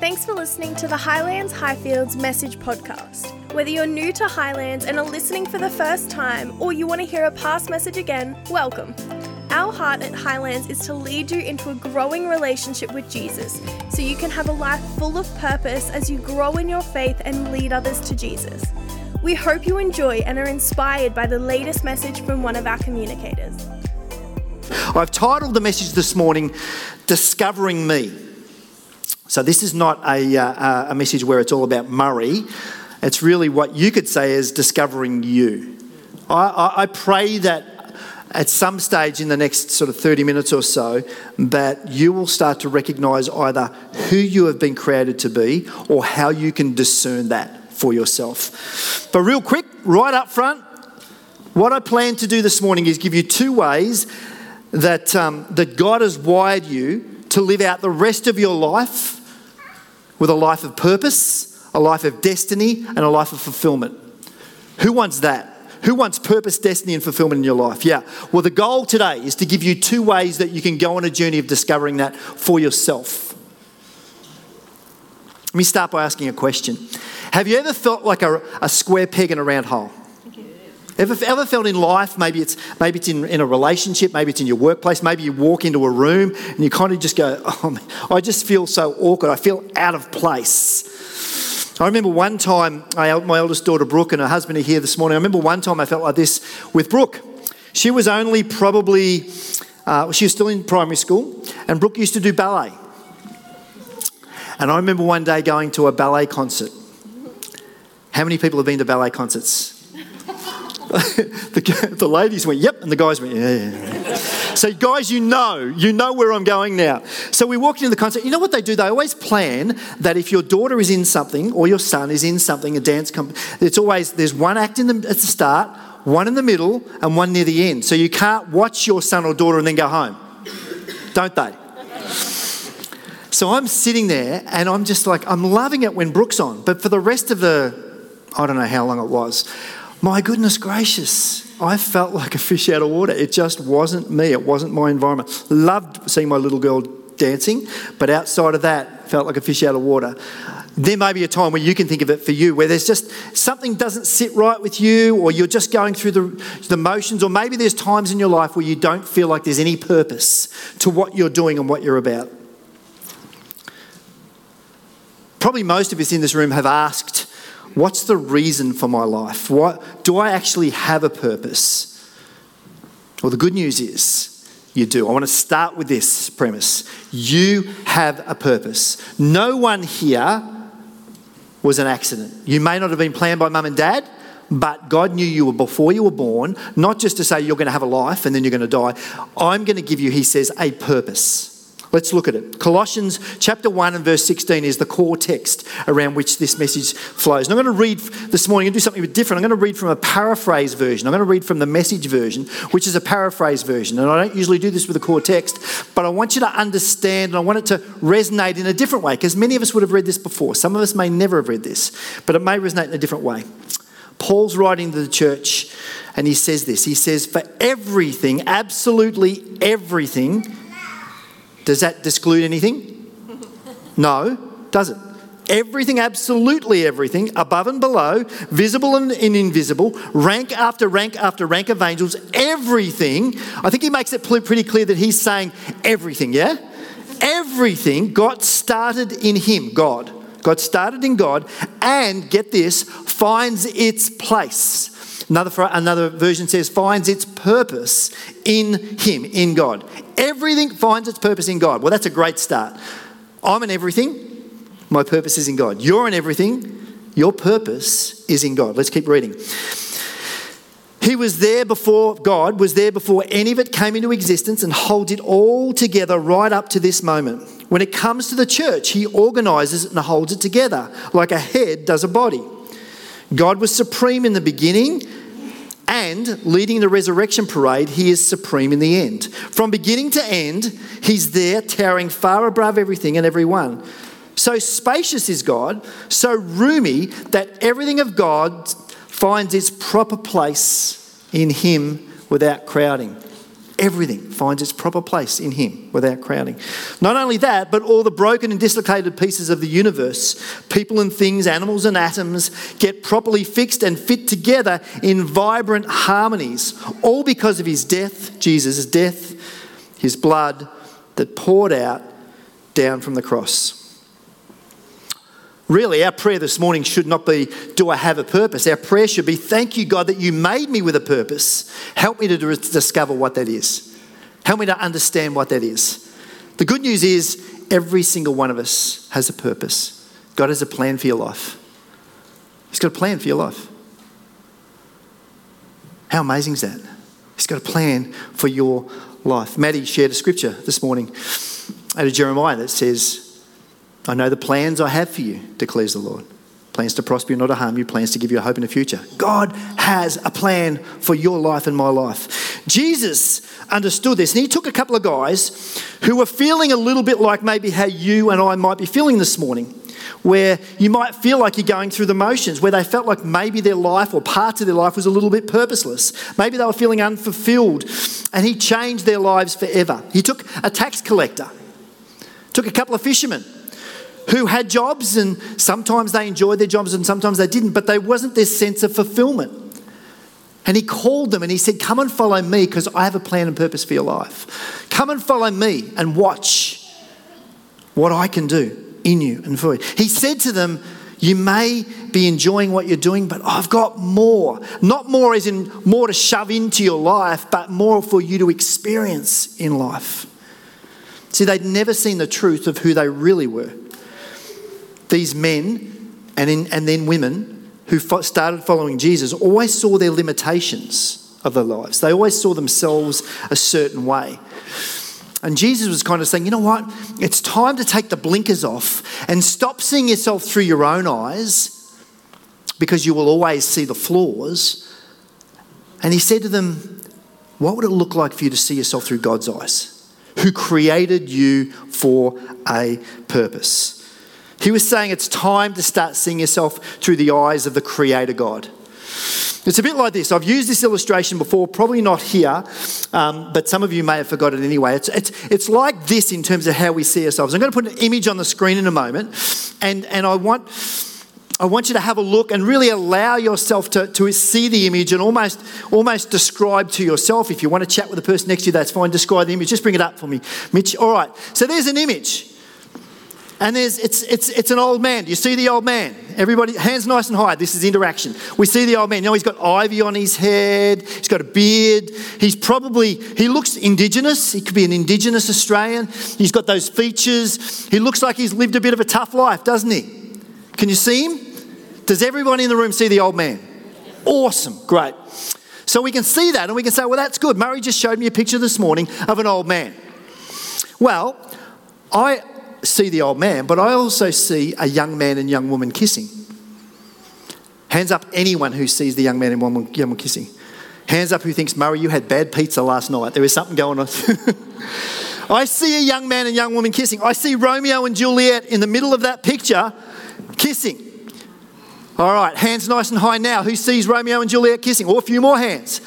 Thanks for listening to the Highlands Highfields Message Podcast. Whether you're new to Highlands and are listening for the first time, or you want to hear a past message again, welcome. Our heart at Highlands is to lead you into a growing relationship with Jesus so you can have a life full of purpose as you grow in your faith and lead others to Jesus. We hope you enjoy and are inspired by the latest message from one of our communicators. I've titled the message this morning, Discovering Me. So, this is not a, uh, a message where it's all about Murray. It's really what you could say is discovering you. I, I, I pray that at some stage in the next sort of 30 minutes or so, that you will start to recognize either who you have been created to be or how you can discern that for yourself. But, real quick, right up front, what I plan to do this morning is give you two ways that, um, that God has wired you to live out the rest of your life with a life of purpose, a life of destiny, and a life of fulfillment. Who wants that? Who wants purpose, destiny, and fulfillment in your life? Yeah. Well, the goal today is to give you two ways that you can go on a journey of discovering that for yourself. Let me start by asking a question. Have you ever felt like a, a square peg in a round hole? Ever, ever felt in life, maybe it's, maybe it's in, in a relationship, maybe it's in your workplace, maybe you walk into a room and you kind of just go, oh, man, I just feel so awkward, I feel out of place. I remember one time, I, my eldest daughter Brooke and her husband are here this morning. I remember one time I felt like this with Brooke. She was only probably, uh, she was still in primary school, and Brooke used to do ballet. And I remember one day going to a ballet concert. How many people have been to ballet concerts? the, the, ladies went, yep, and the guys went, yeah, yeah. So, guys, you know, you know where I'm going now. So, we walked into the concert. You know what they do? They always plan that if your daughter is in something or your son is in something, a dance company, it's always there's one act in the, at the start, one in the middle, and one near the end. So, you can't watch your son or daughter and then go home, don't they? So, I'm sitting there and I'm just like, I'm loving it when Brooke's on. But for the rest of the, I don't know how long it was, my goodness gracious, I felt like a fish out of water. It just wasn't me, it wasn't my environment. Loved seeing my little girl dancing, but outside of that, felt like a fish out of water. There may be a time where you can think of it for you, where there's just something doesn't sit right with you, or you're just going through the, the motions, or maybe there's times in your life where you don't feel like there's any purpose to what you're doing and what you're about. Probably most of us in this room have asked What's the reason for my life? What, do I actually have a purpose? Well, the good news is you do. I want to start with this premise. You have a purpose. No one here was an accident. You may not have been planned by mum and dad, but God knew you were before you were born, not just to say you're going to have a life and then you're going to die. I'm going to give you, he says, a purpose. Let's look at it. Colossians chapter 1 and verse 16 is the core text around which this message flows. And I'm going to read this morning and do something different. I'm going to read from a paraphrase version. I'm going to read from the message version, which is a paraphrase version. And I don't usually do this with the core text, but I want you to understand and I want it to resonate in a different way because many of us would have read this before. Some of us may never have read this, but it may resonate in a different way. Paul's writing to the church and he says this He says, For everything, absolutely everything, does that disclude anything? No, does it? Everything, absolutely everything, above and below, visible and invisible, rank after rank after rank of angels, everything. I think he makes it pretty clear that he's saying everything, yeah? Everything got started in him, God. God started in God, and get this, finds its place Another, another version says, finds its purpose in Him, in God. Everything finds its purpose in God. Well, that's a great start. I'm in everything, my purpose is in God. You're in everything, your purpose is in God. Let's keep reading. He was there before God was there before any of it came into existence and holds it all together right up to this moment. When it comes to the church, he organizes it and holds it together like a head does a body. God was supreme in the beginning, and leading the resurrection parade, he is supreme in the end. From beginning to end, he's there, towering far above everything and everyone. So spacious is God, so roomy that everything of God finds its proper place in him without crowding. Everything finds its proper place in Him without crowding. Not only that, but all the broken and dislocated pieces of the universe, people and things, animals and atoms, get properly fixed and fit together in vibrant harmonies, all because of His death, Jesus' death, His blood that poured out down from the cross. Really, our prayer this morning should not be, Do I have a purpose? Our prayer should be, Thank you, God, that you made me with a purpose. Help me to discover what that is. Help me to understand what that is. The good news is, every single one of us has a purpose. God has a plan for your life. He's got a plan for your life. How amazing is that? He's got a plan for your life. Maddie shared a scripture this morning out of Jeremiah that says, I know the plans I have for you, declares the Lord. Plans to prosper you, not to harm you, plans to give you a hope in the future. God has a plan for your life and my life. Jesus understood this, and he took a couple of guys who were feeling a little bit like maybe how you and I might be feeling this morning, where you might feel like you're going through the motions, where they felt like maybe their life or parts of their life was a little bit purposeless. Maybe they were feeling unfulfilled, and he changed their lives forever. He took a tax collector, took a couple of fishermen who had jobs and sometimes they enjoyed their jobs and sometimes they didn't, but there wasn't this sense of fulfillment. And he called them and he said, Come and follow me because I have a plan and purpose for your life. Come and follow me and watch what I can do in you and for you. He said to them, You may be enjoying what you're doing, but I've got more. Not more as in more to shove into your life, but more for you to experience in life. See, they'd never seen the truth of who they really were these men and, in, and then women who fo- started following Jesus always saw their limitations of their lives. They always saw themselves a certain way. And Jesus was kind of saying, you know what? It's time to take the blinkers off and stop seeing yourself through your own eyes because you will always see the flaws. And he said to them, What would it look like for you to see yourself through God's eyes, who created you for a purpose? He was saying it's time to start seeing yourself through the eyes of the Creator God. It's a bit like this. I've used this illustration before, probably not here, um, but some of you may have forgotten anyway. It's, it's, it's like this in terms of how we see ourselves. I'm going to put an image on the screen in a moment, and, and I, want, I want you to have a look and really allow yourself to, to see the image and almost, almost describe to yourself. If you want to chat with the person next to you, that's fine. Describe the image. Just bring it up for me, Mitch. All right. So there's an image. And there's, it's, it's, it's an old man. Do you see the old man? Everybody, hands nice and high. This is interaction. We see the old man. You know, he's got ivy on his head. He's got a beard. He's probably, he looks indigenous. He could be an indigenous Australian. He's got those features. He looks like he's lived a bit of a tough life, doesn't he? Can you see him? Does everyone in the room see the old man? Awesome. Great. So we can see that and we can say, well, that's good. Murray just showed me a picture this morning of an old man. Well, I, see the old man, but I also see a young man and young woman kissing. Hands up anyone who sees the young man and young woman kissing. Hands up who thinks, Murray, you had bad pizza last night. There is something going on. I see a young man and young woman kissing. I see Romeo and Juliet in the middle of that picture kissing. All right, hands nice and high now. Who sees Romeo and Juliet kissing? Or a few more hands.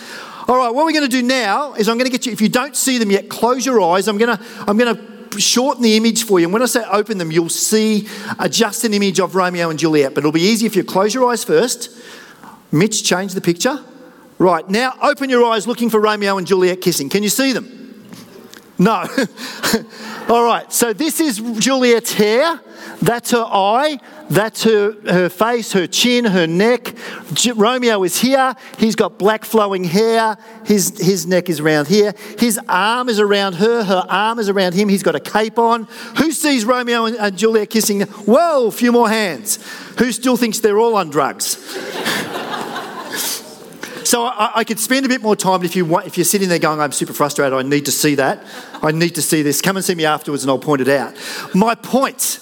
All right, what we're going to do now is I'm going to get you, if you don't see them yet, close your eyes. I'm going to, I'm going to shorten the image for you. And when I say open them, you'll see a, just an image of Romeo and Juliet. But it'll be easy if you close your eyes first. Mitch, change the picture. Right, now open your eyes looking for Romeo and Juliet kissing. Can you see them? No. All right, so this is Juliet's hair. That's her eye. That's her, her face, her chin, her neck. J- Romeo is here. He's got black flowing hair. His, his neck is around here. His arm is around her. Her arm is around him. He's got a cape on. Who sees Romeo and, and Juliet kissing? Whoa, a few more hands. Who still thinks they're all on drugs? So I, I, could spend a bit more time if you want, if you're sitting there going, I'm super frustrated, I need to see that. I need to see this. Come and see me afterwards and I'll point it out. My point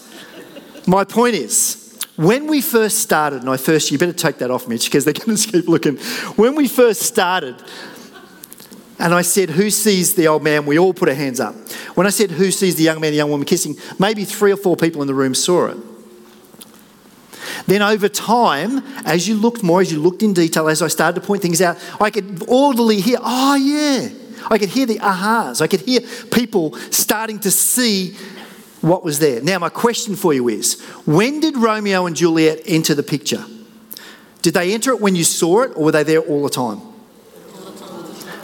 my point is, when we first started, and I first, you better take that off, Mitch, because they're going to keep looking. When we first started, and I said, Who sees the old man? We all put our hands up. When I said, Who sees the young man, the young woman kissing? Maybe three or four people in the room saw it. Then over time, as you looked more, as you looked in detail, as I started to point things out, I could audibly hear, Oh, yeah, I could hear the ahas. I could hear people starting to see what was there. Now, my question for you is when did Romeo and Juliet enter the picture? Did they enter it when you saw it, or were they there all the time?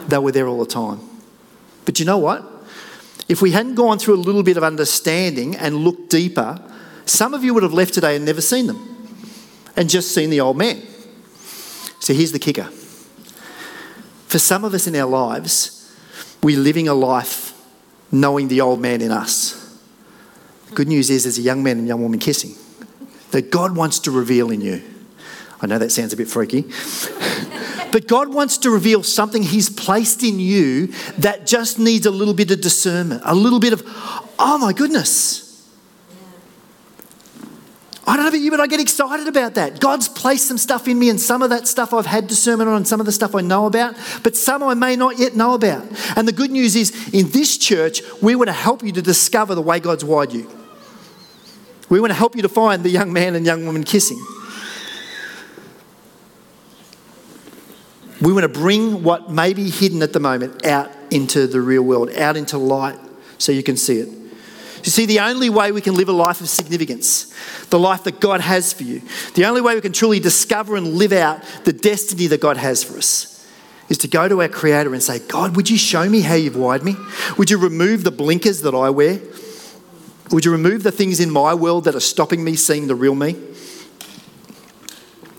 They were there all the time. But you know what? If we hadn't gone through a little bit of understanding and looked deeper, some of you would have left today and never seen them and just seen the old man. So here's the kicker. For some of us in our lives, we're living a life knowing the old man in us. Good news is there's a young man and young woman kissing that God wants to reveal in you. I know that sounds a bit freaky. but God wants to reveal something He's placed in you that just needs a little bit of discernment, a little bit of, oh my goodness. I don't know about you, but I get excited about that. God's placed some stuff in me, and some of that stuff I've had discernment on, and some of the stuff I know about, but some I may not yet know about. And the good news is, in this church, we want to help you to discover the way God's wired you. We want to help you to find the young man and young woman kissing. We want to bring what may be hidden at the moment out into the real world, out into light so you can see it. You see, the only way we can live a life of significance, the life that God has for you, the only way we can truly discover and live out the destiny that God has for us is to go to our Creator and say, God, would you show me how you've wired me? Would you remove the blinkers that I wear? Would you remove the things in my world that are stopping me seeing the real me?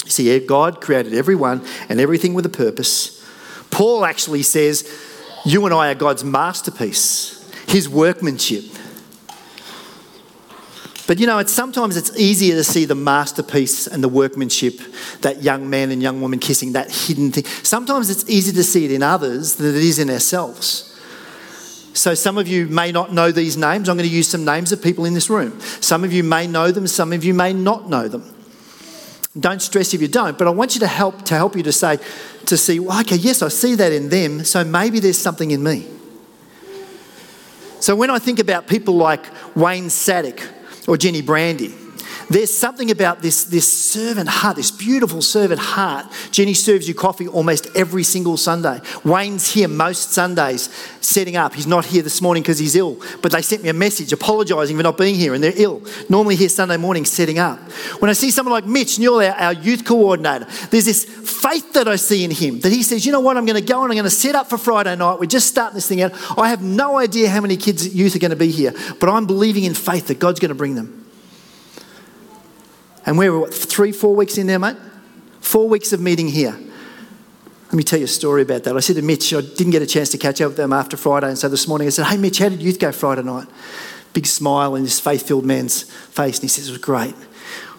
You see, God created everyone and everything with a purpose. Paul actually says, You and I are God's masterpiece, His workmanship. But you know, it's sometimes it's easier to see the masterpiece and the workmanship, that young man and young woman kissing, that hidden thing. Sometimes it's easier to see it in others than it is in ourselves. So some of you may not know these names. I'm going to use some names of people in this room. Some of you may know them, some of you may not know them. Don't stress if you don't, but I want you to help to help you to say to see, well, okay, yes, I see that in them, so maybe there's something in me. So when I think about people like Wayne Sadek or Jenny Brandy. There's something about this, this servant heart, this beautiful servant heart. Jenny serves you coffee almost every single Sunday. Wayne's here most Sundays setting up. He's not here this morning because he's ill, but they sent me a message apologising for not being here and they're ill. Normally here Sunday morning setting up. When I see someone like Mitch Newell, our, our youth coordinator, there's this faith that I see in him that he says, you know what, I'm going to go and I'm going to set up for Friday night. We're just starting this thing out. I have no idea how many kids, youth are going to be here, but I'm believing in faith that God's going to bring them. And we're what, three, four weeks in there, mate? Four weeks of meeting here. Let me tell you a story about that. I said to Mitch, I didn't get a chance to catch up with them after Friday. And so this morning I said, Hey, Mitch, how did youth go Friday night? Big smile in this faith filled man's face. And he says, It was great.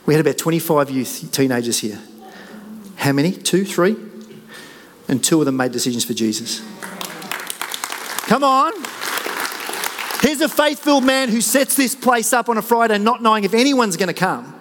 We had about 25 youth, teenagers here. How many? Two, three? And two of them made decisions for Jesus. Come on. Here's a faith filled man who sets this place up on a Friday not knowing if anyone's going to come.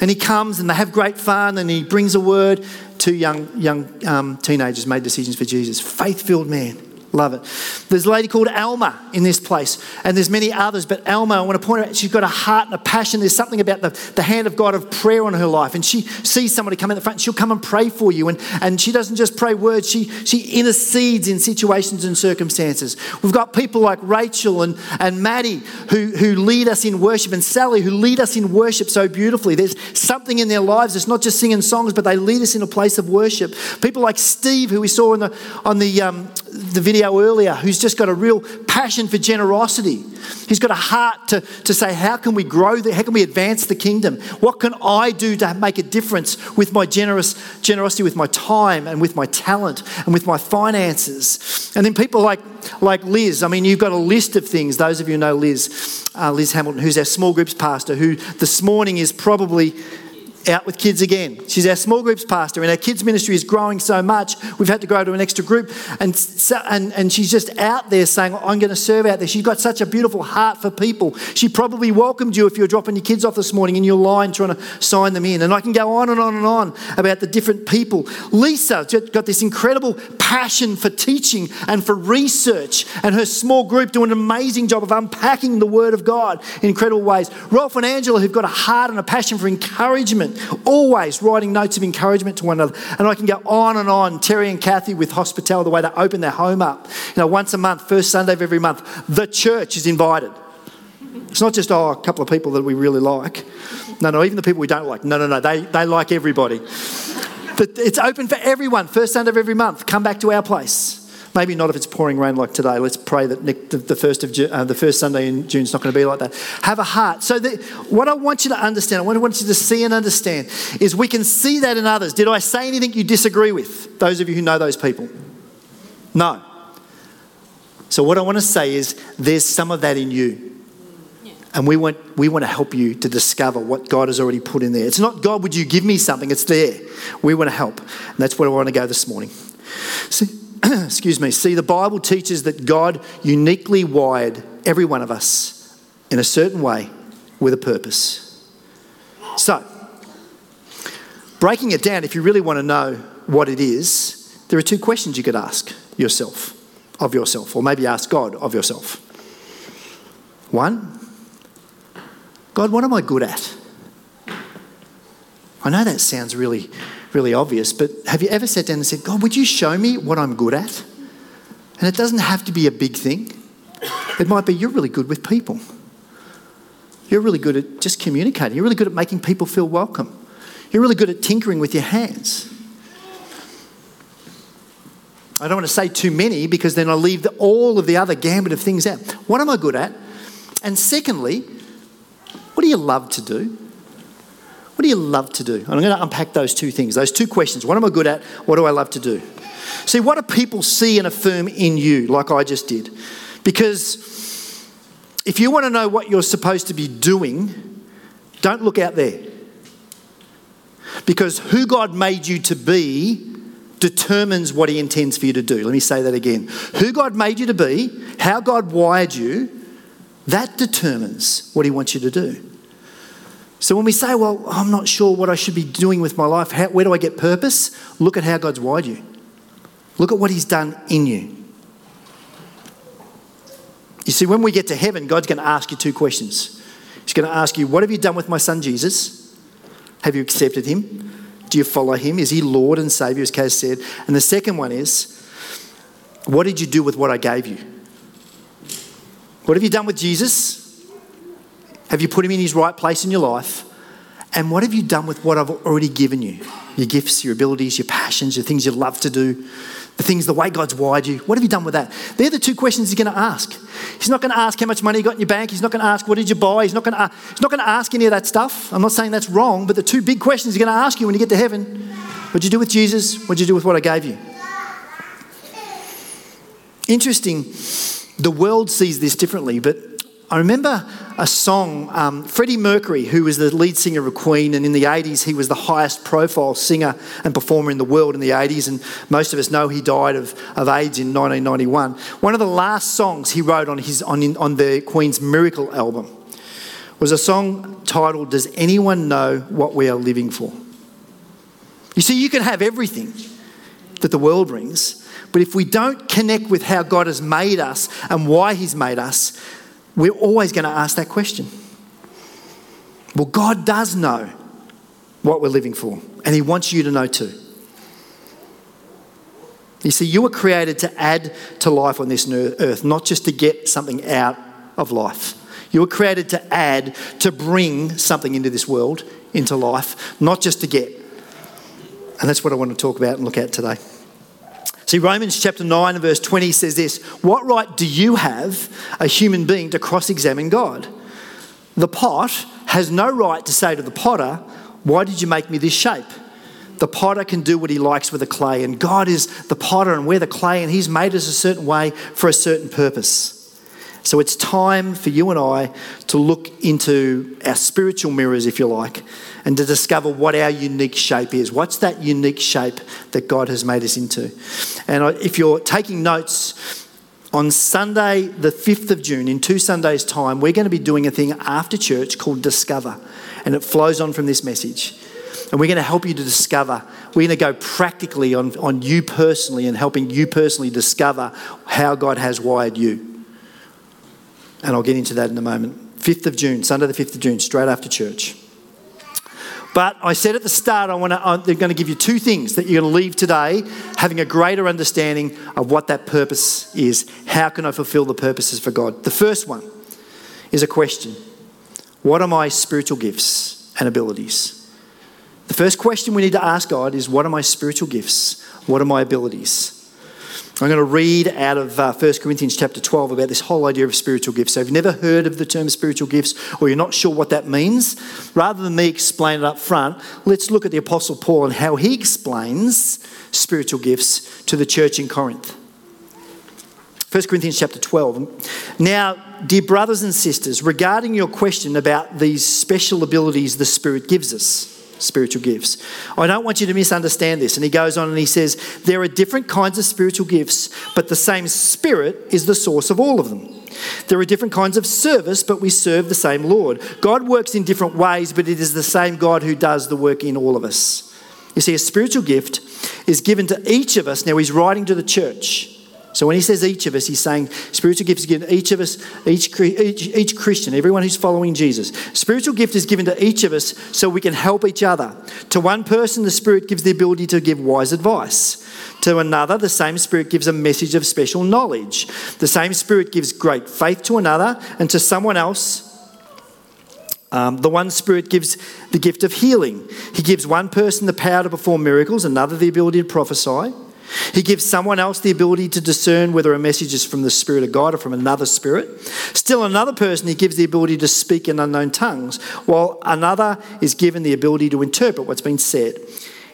And he comes and they have great fun and he brings a word. Two young, young um, teenagers made decisions for Jesus. Faith filled man. Love it. There's a lady called Alma in this place, and there's many others, but Alma, I want to point out, she's got a heart and a passion. There's something about the, the hand of God of prayer on her life, and she sees somebody come in the front, she'll come and pray for you, and, and she doesn't just pray words, she, she intercedes in situations and circumstances. We've got people like Rachel and, and Maddie who, who lead us in worship, and Sally who lead us in worship so beautifully. There's something in their lives, it's not just singing songs, but they lead us in a place of worship. People like Steve, who we saw on the, on the, um, the video earlier, who's just got a real passion for generosity. He's got a heart to, to say, how can we grow, the, how can we advance the kingdom? What can I do to make a difference with my generous generosity, with my time and with my talent and with my finances? And then people like, like Liz, I mean, you've got a list of things. Those of you know Liz, uh, Liz Hamilton, who's our small groups pastor, who this morning is probably out with kids again. She's our small groups pastor, and our kids ministry is growing so much, we've had to go to an extra group. And, and, and she's just out there saying, I'm going to serve out there. She's got such a beautiful heart for people. She probably welcomed you if you were dropping your kids off this morning in your line trying to sign them in. And I can go on and on and on about the different people. Lisa got this incredible passion for teaching and for research, and her small group do an amazing job of unpacking the Word of God in incredible ways. Rolf and Angela, who've got a heart and a passion for encouragement always writing notes of encouragement to one another. And I can go on and on. Terry and Kathy with hospitality, the way they open their home up. You know, once a month, first Sunday of every month, the church is invited. It's not just, oh, a couple of people that we really like. No, no, even the people we don't like. No, no, no, they, they like everybody. But it's open for everyone, first Sunday of every month. Come back to our place. Maybe not if it's pouring rain like today. Let's pray that Nick, the, first of uh, the first Sunday in June is not going to be like that. Have a heart. So the, what I want you to understand, what I want you to see and understand, is we can see that in others. Did I say anything you disagree with? Those of you who know those people, no. So what I want to say is, there's some of that in you. And we want, we want to help you to discover what God has already put in there. It's not, God, would you give me something? It's there. We want to help. And that's where I want to go this morning. See, excuse me, see, the Bible teaches that God uniquely wired every one of us in a certain way with a purpose. So, breaking it down, if you really want to know what it is, there are two questions you could ask yourself, of yourself, or maybe ask God of yourself. One, God, what am I good at? I know that sounds really, really obvious, but have you ever sat down and said, God, would you show me what I'm good at? And it doesn't have to be a big thing. It might be you're really good with people. You're really good at just communicating. You're really good at making people feel welcome. You're really good at tinkering with your hands. I don't want to say too many because then I leave the, all of the other gambit of things out. What am I good at? And secondly, what do you love to do? What do you love to do? And I'm going to unpack those two things, those two questions. What am I good at? What do I love to do? See, what do people see and affirm in you, like I just did? Because if you want to know what you're supposed to be doing, don't look out there. Because who God made you to be determines what He intends for you to do. Let me say that again. Who God made you to be, how God wired you, that determines what He wants you to do. So when we say, well, I'm not sure what I should be doing with my life, how, where do I get purpose? Look at how God's wired you. Look at what He's done in you. You see, when we get to heaven, God's going to ask you two questions. He's going to ask you, What have you done with my son Jesus? Have you accepted him? Do you follow him? Is he Lord and Savior, as Kaz said? And the second one is, What did you do with what I gave you? What have you done with Jesus? Have you put him in his right place in your life? And what have you done with what I've already given you? Your gifts, your abilities, your passions, your things you love to do, the things, the way God's wired you. What have you done with that? They're the two questions he's going to ask. He's not going to ask how much money you got in your bank. He's not going to ask what did you buy. He's not going to, he's not going to ask any of that stuff. I'm not saying that's wrong, but the two big questions he's going to ask you when you get to heaven what'd you do with Jesus? What'd you do with what I gave you? Interesting, the world sees this differently, but I remember a song, um, Freddie Mercury, who was the lead singer of Queen, and in the 80s, he was the highest profile singer and performer in the world in the 80s, and most of us know he died of, of AIDS in 1991. One of the last songs he wrote on, his, on, on the Queen's Miracle album was a song titled, Does Anyone Know What We Are Living For? You see, you can have everything that the world brings, but if we don't connect with how God has made us and why He's made us, we're always going to ask that question. Well, God does know what we're living for, and He wants you to know too. You see, you were created to add to life on this earth, not just to get something out of life. You were created to add, to bring something into this world, into life, not just to get. And that's what I want to talk about and look at today. See, Romans chapter 9 and verse 20 says this What right do you have, a human being, to cross examine God? The pot has no right to say to the potter, Why did you make me this shape? The potter can do what he likes with the clay, and God is the potter, and we're the clay, and He's made us a certain way for a certain purpose. So it's time for you and I to look into our spiritual mirrors, if you like, and to discover what our unique shape is. What's that unique shape that God has made us into? And if you're taking notes, on Sunday, the 5th of June, in two Sundays' time, we're going to be doing a thing after church called Discover. And it flows on from this message. And we're going to help you to discover. We're going to go practically on, on you personally and helping you personally discover how God has wired you. And I'll get into that in a moment. 5th of June, Sunday the 5th of June, straight after church. But I said at the start, I want to, I'm going to give you two things that you're going to leave today having a greater understanding of what that purpose is. How can I fulfill the purposes for God? The first one is a question What are my spiritual gifts and abilities? The first question we need to ask God is What are my spiritual gifts? What are my abilities? I'm going to read out of uh, 1 Corinthians chapter 12 about this whole idea of spiritual gifts. So, if you've never heard of the term spiritual gifts or you're not sure what that means, rather than me explain it up front, let's look at the Apostle Paul and how he explains spiritual gifts to the church in Corinth. 1 Corinthians chapter 12. Now, dear brothers and sisters, regarding your question about these special abilities the Spirit gives us, spiritual gifts. I don't want you to misunderstand this. And he goes on and he says, There are different kinds of spiritual gifts, but the same Spirit is the source of all of them. There are different kinds of service, but we serve the same Lord. God works in different ways, but it is the same God who does the work in all of us. You see, a spiritual gift is given to each of us. Now, he's writing to the church. So when he says each of us, he's saying spiritual gift is given to each of us, each, each, each Christian, everyone who's following Jesus. Spiritual gift is given to each of us so we can help each other. To one person, the Spirit gives the ability to give wise advice. To another, the same Spirit gives a message of special knowledge. The same Spirit gives great faith to another, and to someone else, um, the one Spirit gives the gift of healing. He gives one person the power to perform miracles, another the ability to prophesy. He gives someone else the ability to discern whether a message is from the Spirit of God or from another spirit. Still, another person he gives the ability to speak in unknown tongues, while another is given the ability to interpret what's been said.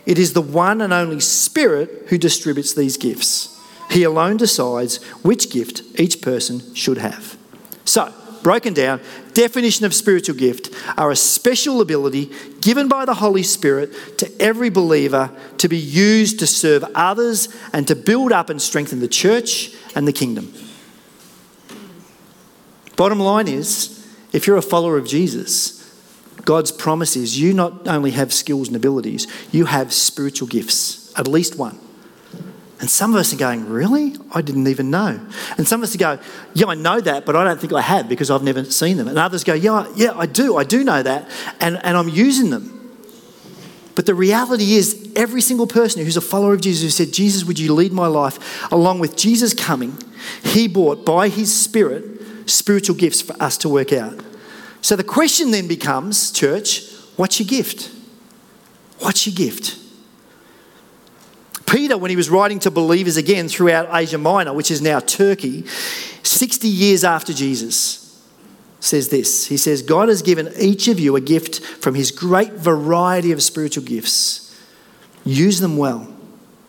It is the one and only Spirit who distributes these gifts. He alone decides which gift each person should have. So, broken down, definition of spiritual gift are a special ability given by the Holy Spirit to every believer to be used to serve others and to build up and strengthen the church and the kingdom. Bottom line is, if you're a follower of Jesus, God's promise is you not only have skills and abilities, you have spiritual gifts, at least one. And some of us are going, Really? I didn't even know. And some of us go, Yeah, I know that, but I don't think I have because I've never seen them. And others go, Yeah, yeah, I do. I do know that. And, and I'm using them. But the reality is, every single person who's a follower of Jesus who said, Jesus, would you lead my life? Along with Jesus coming, he brought by his Spirit spiritual gifts for us to work out. So the question then becomes, church, what's your gift? What's your gift? Peter, when he was writing to believers again throughout Asia Minor, which is now Turkey, 60 years after Jesus, says this He says, God has given each of you a gift from his great variety of spiritual gifts. Use them well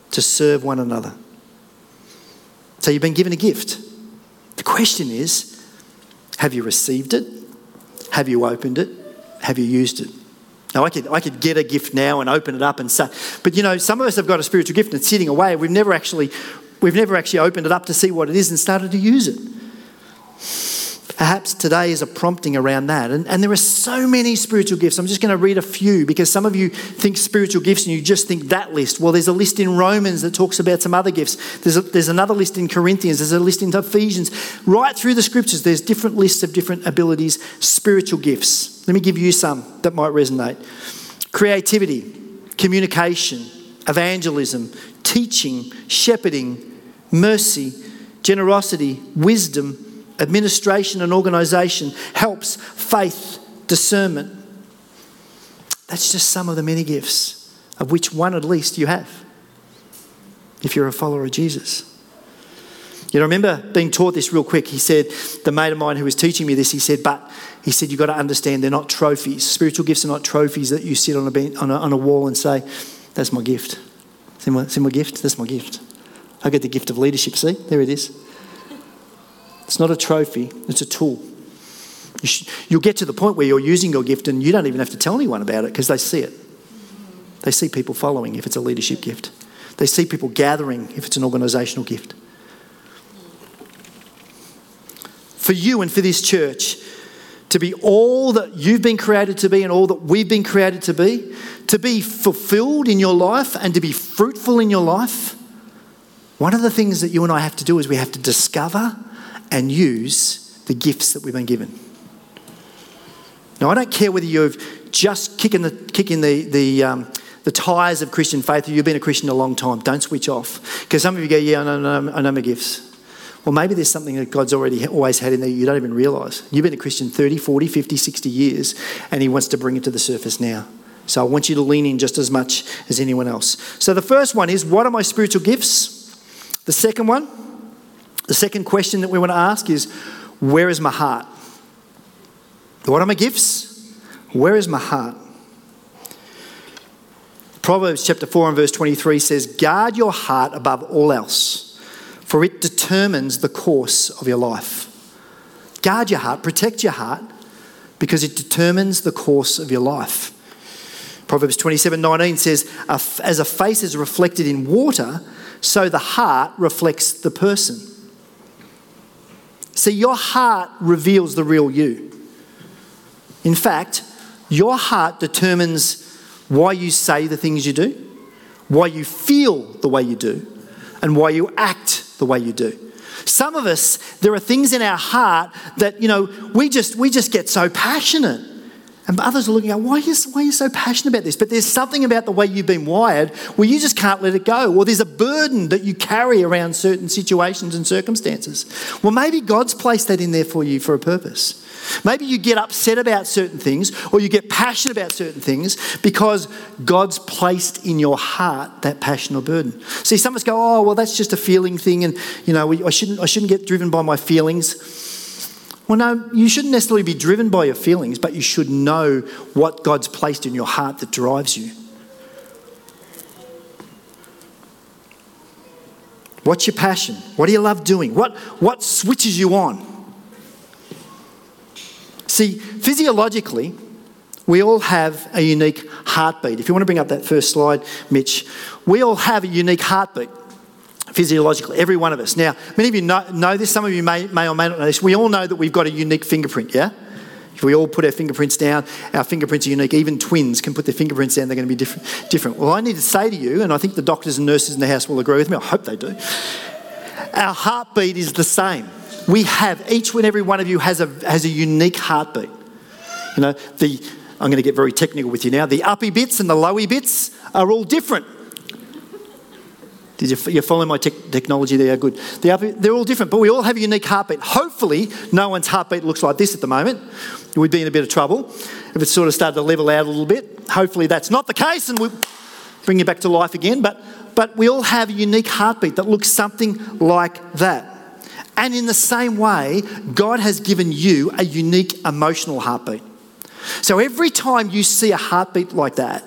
to serve one another. So you've been given a gift. The question is have you received it? Have you opened it? Have you used it? Now, I could, I could get a gift now and open it up and say, but you know, some of us have got a spiritual gift and it's sitting away. We've never actually, we've never actually opened it up to see what it is and started to use it. Perhaps today is a prompting around that. And, and there are so many spiritual gifts. I'm just going to read a few because some of you think spiritual gifts and you just think that list. Well, there's a list in Romans that talks about some other gifts. There's, a, there's another list in Corinthians. There's a list in Ephesians. Right through the scriptures, there's different lists of different abilities, spiritual gifts. Let me give you some that might resonate creativity, communication, evangelism, teaching, shepherding, mercy, generosity, wisdom administration and organisation, helps, faith, discernment. That's just some of the many gifts, of which one at least you have, if you're a follower of Jesus. You know, I remember being taught this real quick. He said, the mate of mine who was teaching me this, he said, but he said, you've got to understand they're not trophies. Spiritual gifts are not trophies that you sit on a, bench, on a, on a wall and say, that's my gift. See my, see my gift? That's my gift. I get the gift of leadership. See, there it is. It's not a trophy, it's a tool. You should, you'll get to the point where you're using your gift and you don't even have to tell anyone about it because they see it. They see people following if it's a leadership gift, they see people gathering if it's an organisational gift. For you and for this church, to be all that you've been created to be and all that we've been created to be, to be fulfilled in your life and to be fruitful in your life, one of the things that you and I have to do is we have to discover and use the gifts that we've been given. Now, I don't care whether you've just kicking the, kicking the, the, um, the tires of Christian faith, or you've been a Christian a long time. Don't switch off. Because some of you go, yeah, I know, I know my gifts. Well, maybe there's something that God's already always had in there you don't even realise. You've been a Christian 30, 40, 50, 60 years, and He wants to bring it to the surface now. So I want you to lean in just as much as anyone else. So the first one is what are my spiritual gifts? The second one, the second question that we want to ask is where is my heart? What are my gifts? Where is my heart? Proverbs chapter 4 and verse 23 says, Guard your heart above all else, for it determines the course of your life. Guard your heart, protect your heart, because it determines the course of your life. Proverbs 27 19 says, As a face is reflected in water, so the heart reflects the person. See, your heart reveals the real you. In fact, your heart determines why you say the things you do, why you feel the way you do, and why you act the way you do. Some of us, there are things in our heart that, you know, we just, we just get so passionate. And others are looking at, why are, you, why are you so passionate about this? But there's something about the way you've been wired where you just can't let it go. Or there's a burden that you carry around certain situations and circumstances. Well, maybe God's placed that in there for you for a purpose. Maybe you get upset about certain things or you get passionate about certain things because God's placed in your heart that passion or burden. See, some of us go, oh, well, that's just a feeling thing and, you know, I, shouldn't, I shouldn't get driven by my feelings. Well, no, you shouldn't necessarily be driven by your feelings, but you should know what God's placed in your heart that drives you. What's your passion? What do you love doing? What, what switches you on? See, physiologically, we all have a unique heartbeat. If you want to bring up that first slide, Mitch, we all have a unique heartbeat physiologically, every one of us. Now, many of you know, know this, some of you may, may or may not know this. We all know that we've got a unique fingerprint, yeah? If we all put our fingerprints down, our fingerprints are unique. Even twins can put their fingerprints down, they're going to be different. different. Well, I need to say to you, and I think the doctors and nurses in the house will agree with me, I hope they do. Our heartbeat is the same we have, each and every one of you has a, has a unique heartbeat. You know, the, I'm going to get very technical with you now. The uppy bits and the lowy bits are all different. Did you, you follow my te- technology there? Good. The uppy, they're all different, but we all have a unique heartbeat. Hopefully, no one's heartbeat looks like this at the moment. We'd be in a bit of trouble if it sort of started to level out a little bit. Hopefully, that's not the case, and we'll bring you back to life again. But, but we all have a unique heartbeat that looks something like that. And in the same way, God has given you a unique emotional heartbeat. So every time you see a heartbeat like that,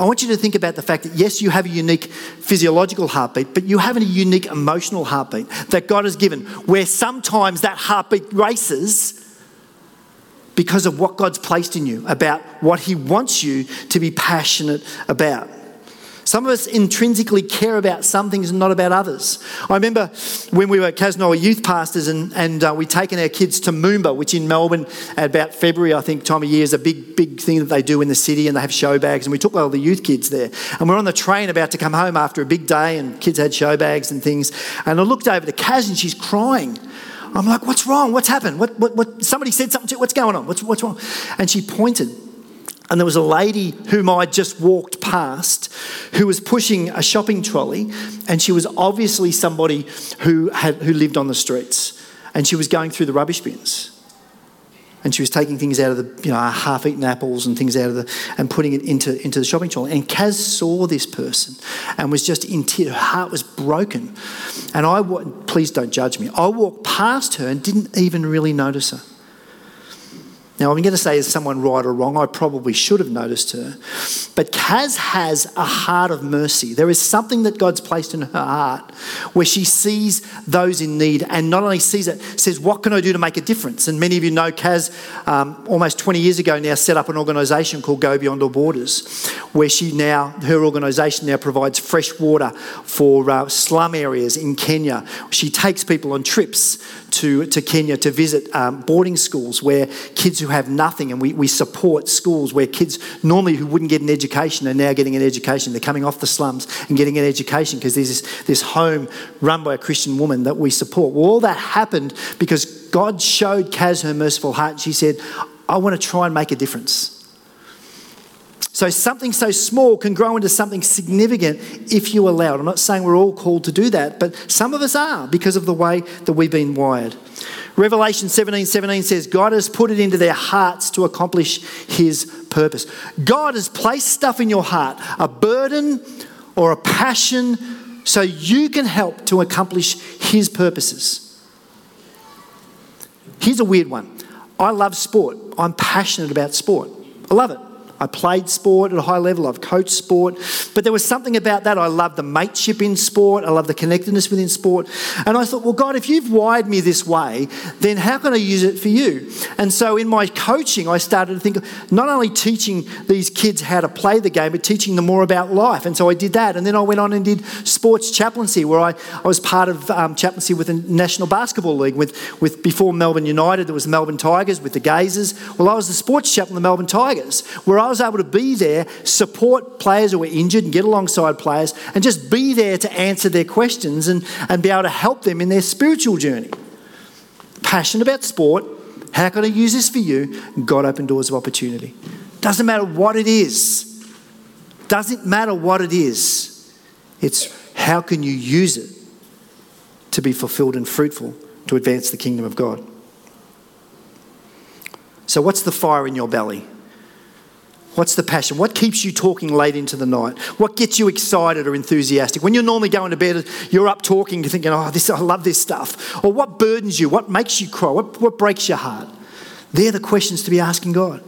I want you to think about the fact that yes, you have a unique physiological heartbeat, but you have a unique emotional heartbeat that God has given, where sometimes that heartbeat races because of what God's placed in you, about what He wants you to be passionate about. Some of us intrinsically care about some things and not about others. I remember when we were Casnoa youth pastors and, and uh, we'd taken our kids to Moomba, which in Melbourne at about February, I think, time of year is a big, big thing that they do in the city and they have show bags. And we took all the youth kids there. And we're on the train about to come home after a big day and kids had show bags and things. And I looked over to Kaz and she's crying. I'm like, what's wrong? What's happened? What, what, what? Somebody said something to you. What's going on? What's, what's wrong? And she pointed and there was a lady whom I just walked past who was pushing a shopping trolley, and she was obviously somebody who, had, who lived on the streets. And she was going through the rubbish bins. And she was taking things out of the, you know, half eaten apples and things out of the, and putting it into, into the shopping trolley. And Kaz saw this person and was just in tears. Her heart was broken. And I, please don't judge me, I walked past her and didn't even really notice her. Now, I'm going to say, is someone right or wrong? I probably should have noticed her. But Kaz has a heart of mercy. There is something that God's placed in her heart where she sees those in need and not only sees it, says, What can I do to make a difference? And many of you know Kaz, um, almost 20 years ago now, set up an organisation called Go Beyond All Borders, where she now, her organisation now provides fresh water for uh, slum areas in Kenya. She takes people on trips to, to Kenya to visit um, boarding schools where kids who have nothing, and we, we support schools where kids normally who wouldn't get an education are now getting an education. They're coming off the slums and getting an education because there's this, this home run by a Christian woman that we support. Well, all that happened because God showed Kaz her merciful heart. She said, I want to try and make a difference. So something so small can grow into something significant if you allow it. I'm not saying we're all called to do that, but some of us are because of the way that we've been wired. Revelation 17 17 says, God has put it into their hearts to accomplish his purpose. God has placed stuff in your heart, a burden or a passion, so you can help to accomplish his purposes. Here's a weird one I love sport, I'm passionate about sport. I love it. I played sport at a high level, I've coached sport, but there was something about that. I love the mateship in sport, I love the connectedness within sport. And I thought, well, God, if you've wired me this way, then how can I use it for you? And so in my coaching, I started to think not only teaching these kids how to play the game, but teaching them more about life. And so I did that. And then I went on and did sports chaplaincy, where I, I was part of um, chaplaincy with the National Basketball League. With, with before Melbourne United, there was Melbourne Tigers with the Gazes. Well, I was the sports chaplain of the Melbourne Tigers, where I was able to be there, support players who were injured and get alongside players and just be there to answer their questions and, and be able to help them in their spiritual journey. Passionate about sport. How can I use this for you? God opened doors of opportunity. Doesn't matter what it is. Doesn't matter what it is. It's how can you use it to be fulfilled and fruitful to advance the kingdom of God. So, what's the fire in your belly? What's the passion? What keeps you talking late into the night? What gets you excited or enthusiastic? When you're normally going to bed, you're up talking, you're thinking, oh, this, I love this stuff. Or what burdens you? What makes you cry? What, what breaks your heart? They're the questions to be asking God.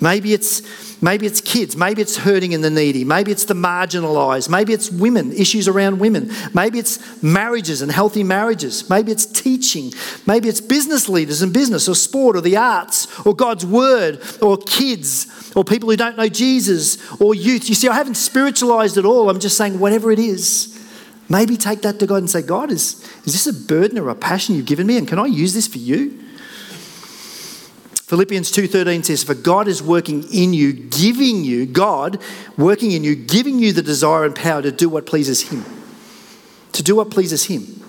Maybe it's, maybe it's kids. Maybe it's hurting and the needy. Maybe it's the marginalised. Maybe it's women, issues around women. Maybe it's marriages and healthy marriages. Maybe it's teaching. Maybe it's business leaders and business or sport or the arts or God's word or kids or people who don't know Jesus or youth. You see, I haven't spiritualised it all. I'm just saying, whatever it is, maybe take that to God and say, God, is, is this a burden or a passion you've given me? And can I use this for you? Philippians 2:13 says for God is working in you giving you God working in you giving you the desire and power to do what pleases him. To do what pleases him.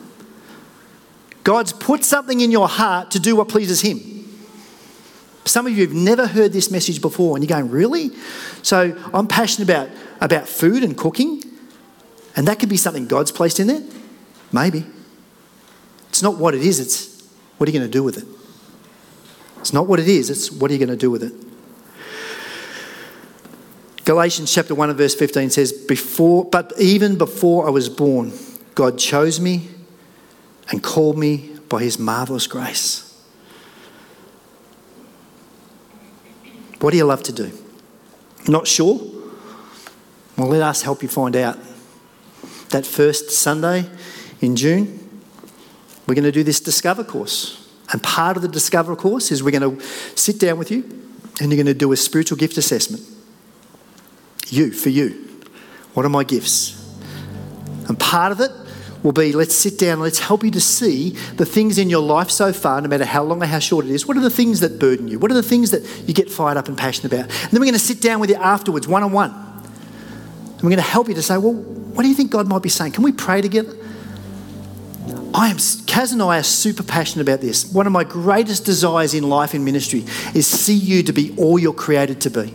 God's put something in your heart to do what pleases him. Some of you have never heard this message before and you're going, "Really?" So, I'm passionate about about food and cooking. And that could be something God's placed in there. Maybe. It's not what it is, it's what are you going to do with it? It's not what it is, it's what are you going to do with it. Galatians chapter 1 and verse 15 says, Before, But even before I was born, God chose me and called me by his marvelous grace. What do you love to do? Not sure? Well, let us help you find out. That first Sunday in June, we're going to do this Discover course. And part of the Discover course is we're going to sit down with you and you're going to do a spiritual gift assessment. You, for you. What are my gifts? And part of it will be let's sit down, let's help you to see the things in your life so far, no matter how long or how short it is. What are the things that burden you? What are the things that you get fired up and passionate about? And then we're going to sit down with you afterwards, one on one. And we're going to help you to say, well, what do you think God might be saying? Can we pray together? I am, Kaz and I are super passionate about this. One of my greatest desires in life in ministry is see you to be all you're created to be.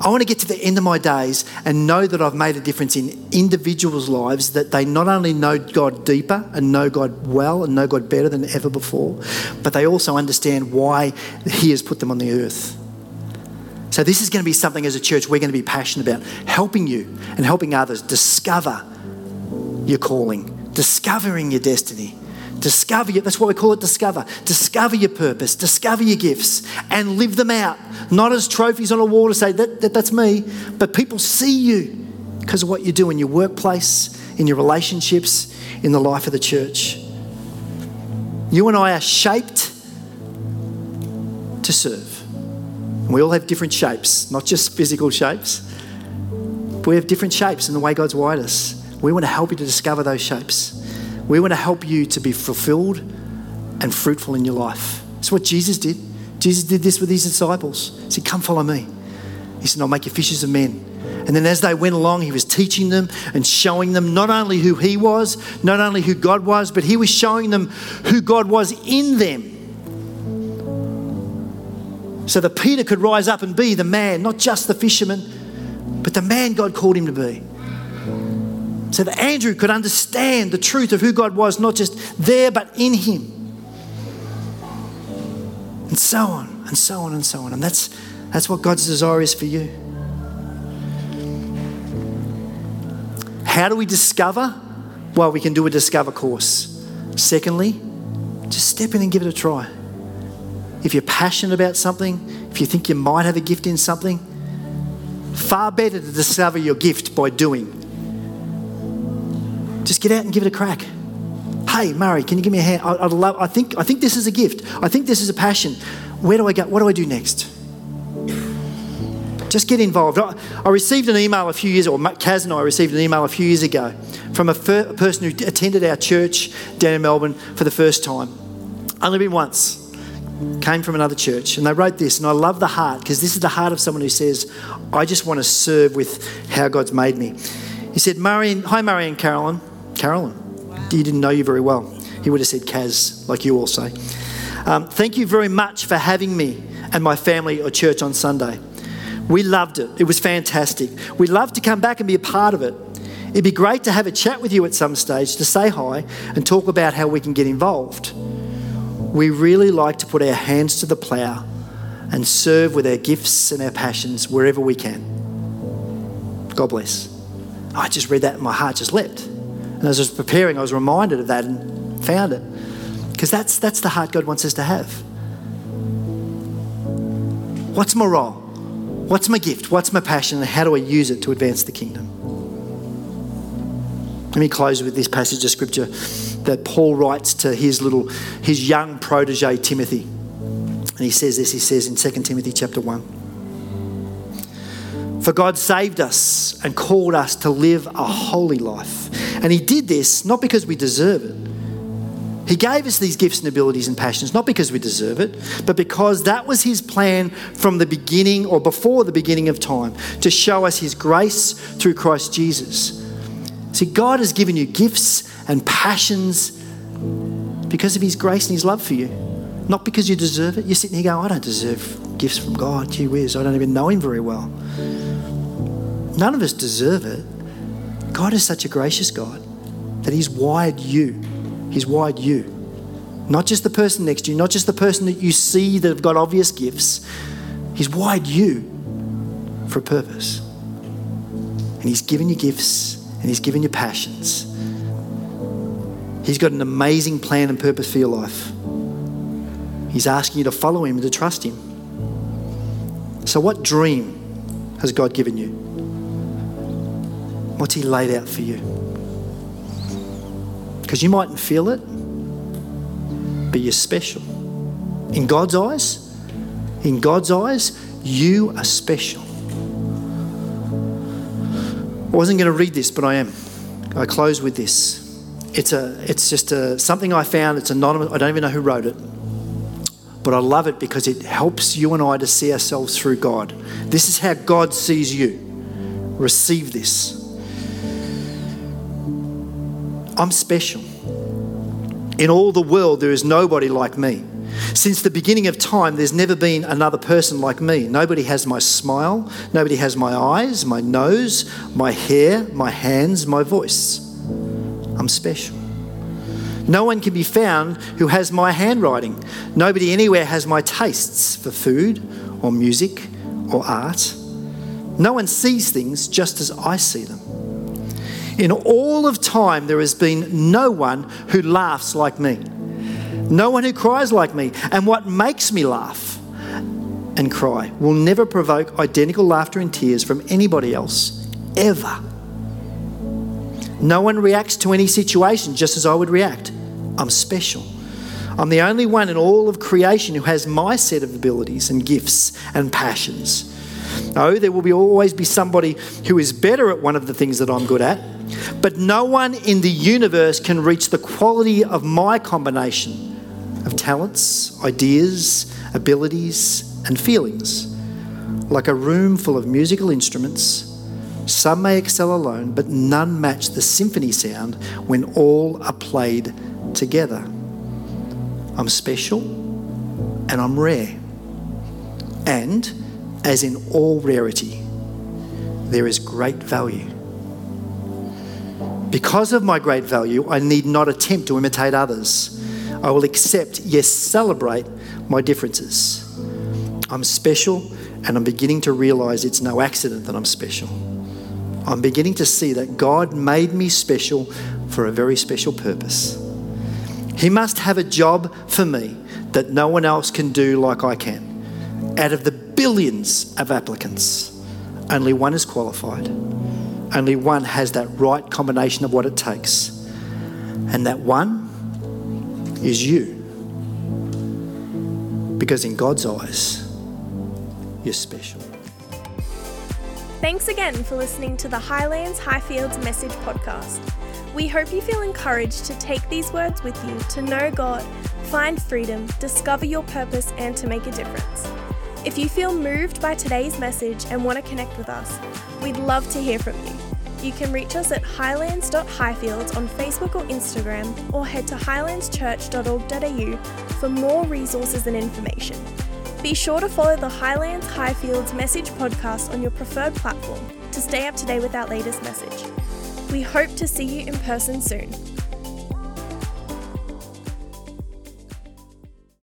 I want to get to the end of my days and know that I've made a difference in individuals' lives, that they not only know God deeper and know God well and know God better than ever before, but they also understand why He has put them on the earth. So, this is going to be something as a church we're going to be passionate about helping you and helping others discover your calling discovering your destiny. Discover your, that's what we call it discover. Discover your purpose, discover your gifts, and live them out. Not as trophies on a wall to say, that, that that's me, but people see you because of what you do in your workplace, in your relationships, in the life of the church. You and I are shaped to serve. We all have different shapes, not just physical shapes. we have different shapes in the way God's wired us. We want to help you to discover those shapes. We want to help you to be fulfilled and fruitful in your life. It's what Jesus did. Jesus did this with his disciples. He said, Come follow me. He said, I'll make you fishers of men. And then as they went along, he was teaching them and showing them not only who he was, not only who God was, but he was showing them who God was in them. So that Peter could rise up and be the man, not just the fisherman, but the man God called him to be. So that Andrew could understand the truth of who God was, not just there, but in him. And so on, and so on, and so on. And that's, that's what God's desire is for you. How do we discover? Well, we can do a discover course. Secondly, just step in and give it a try. If you're passionate about something, if you think you might have a gift in something, far better to discover your gift by doing. Just get out and give it a crack. Hey, Murray, can you give me a hand? I, would love, I, think, I think this is a gift. I think this is a passion. Where do I go? What do I do next? Just get involved. I, I received an email a few years, or Kaz and I received an email a few years ago from a, fir- a person who attended our church down in Melbourne for the first time. Only been once came from another church, and they wrote this, and I love the heart because this is the heart of someone who says, I just want to serve with how God's made me. He said, Marion, Hi, Murray and Carolyn. Carolyn, he didn't know you very well. He would have said Kaz, like you all say. Um, thank you very much for having me and my family at church on Sunday. We loved it. It was fantastic. We'd love to come back and be a part of it. It'd be great to have a chat with you at some stage to say hi and talk about how we can get involved we really like to put our hands to the plough and serve with our gifts and our passions wherever we can. God bless. I just read that and my heart just leapt. And as I was preparing, I was reminded of that and found it. Because that's, that's the heart God wants us to have. What's my role? What's my gift? What's my passion? And how do I use it to advance the kingdom? Let me close with this passage of scripture that Paul writes to his little, his young protege Timothy. And he says this, he says in 2 Timothy chapter 1. For God saved us and called us to live a holy life. And he did this not because we deserve it. He gave us these gifts and abilities and passions not because we deserve it, but because that was his plan from the beginning or before the beginning of time to show us his grace through Christ Jesus. See, God has given you gifts and passions because of His grace and His love for you, not because you deserve it. You're sitting here going, I don't deserve gifts from God. Gee whiz, I don't even know Him very well. None of us deserve it. God is such a gracious God that He's wired you. He's wired you. Not just the person next to you, not just the person that you see that have got obvious gifts. He's wired you for a purpose. And He's given you gifts and He's given you passions. He's got an amazing plan and purpose for your life. He's asking you to follow Him and to trust Him. So, what dream has God given you? What's He laid out for you? Because you mightn't feel it, but you're special. In God's eyes, in God's eyes, you are special. I wasn't going to read this, but I am. I close with this. It's, a, it's just a, something I found. It's anonymous. I don't even know who wrote it. But I love it because it helps you and I to see ourselves through God. This is how God sees you. Receive this. I'm special. In all the world, there is nobody like me. Since the beginning of time, there's never been another person like me. Nobody has my smile, nobody has my eyes, my nose, my hair, my hands, my voice. I'm special. No one can be found who has my handwriting. Nobody anywhere has my tastes for food or music or art. No one sees things just as I see them. In all of time, there has been no one who laughs like me. No one who cries like me. And what makes me laugh and cry will never provoke identical laughter and tears from anybody else, ever. No one reacts to any situation just as I would react. I'm special. I'm the only one in all of creation who has my set of abilities and gifts and passions. Oh, there will be always be somebody who is better at one of the things that I'm good at, but no one in the universe can reach the quality of my combination of talents, ideas, abilities, and feelings. Like a room full of musical instruments, some may excel alone, but none match the symphony sound when all are played together. I'm special and I'm rare. And, as in all rarity, there is great value. Because of my great value, I need not attempt to imitate others. I will accept, yes, celebrate my differences. I'm special, and I'm beginning to realize it's no accident that I'm special. I'm beginning to see that God made me special for a very special purpose. He must have a job for me that no one else can do like I can. Out of the billions of applicants, only one is qualified. Only one has that right combination of what it takes. And that one is you. Because in God's eyes, you're special. Thanks again for listening to the Highlands Highfields Message Podcast. We hope you feel encouraged to take these words with you to know God, find freedom, discover your purpose, and to make a difference. If you feel moved by today's message and want to connect with us, we'd love to hear from you. You can reach us at highlands.highfields on Facebook or Instagram, or head to highlandschurch.org.au for more resources and information. Be sure to follow the Highlands Highfields Message podcast on your preferred platform to stay up to date with our latest message. We hope to see you in person soon.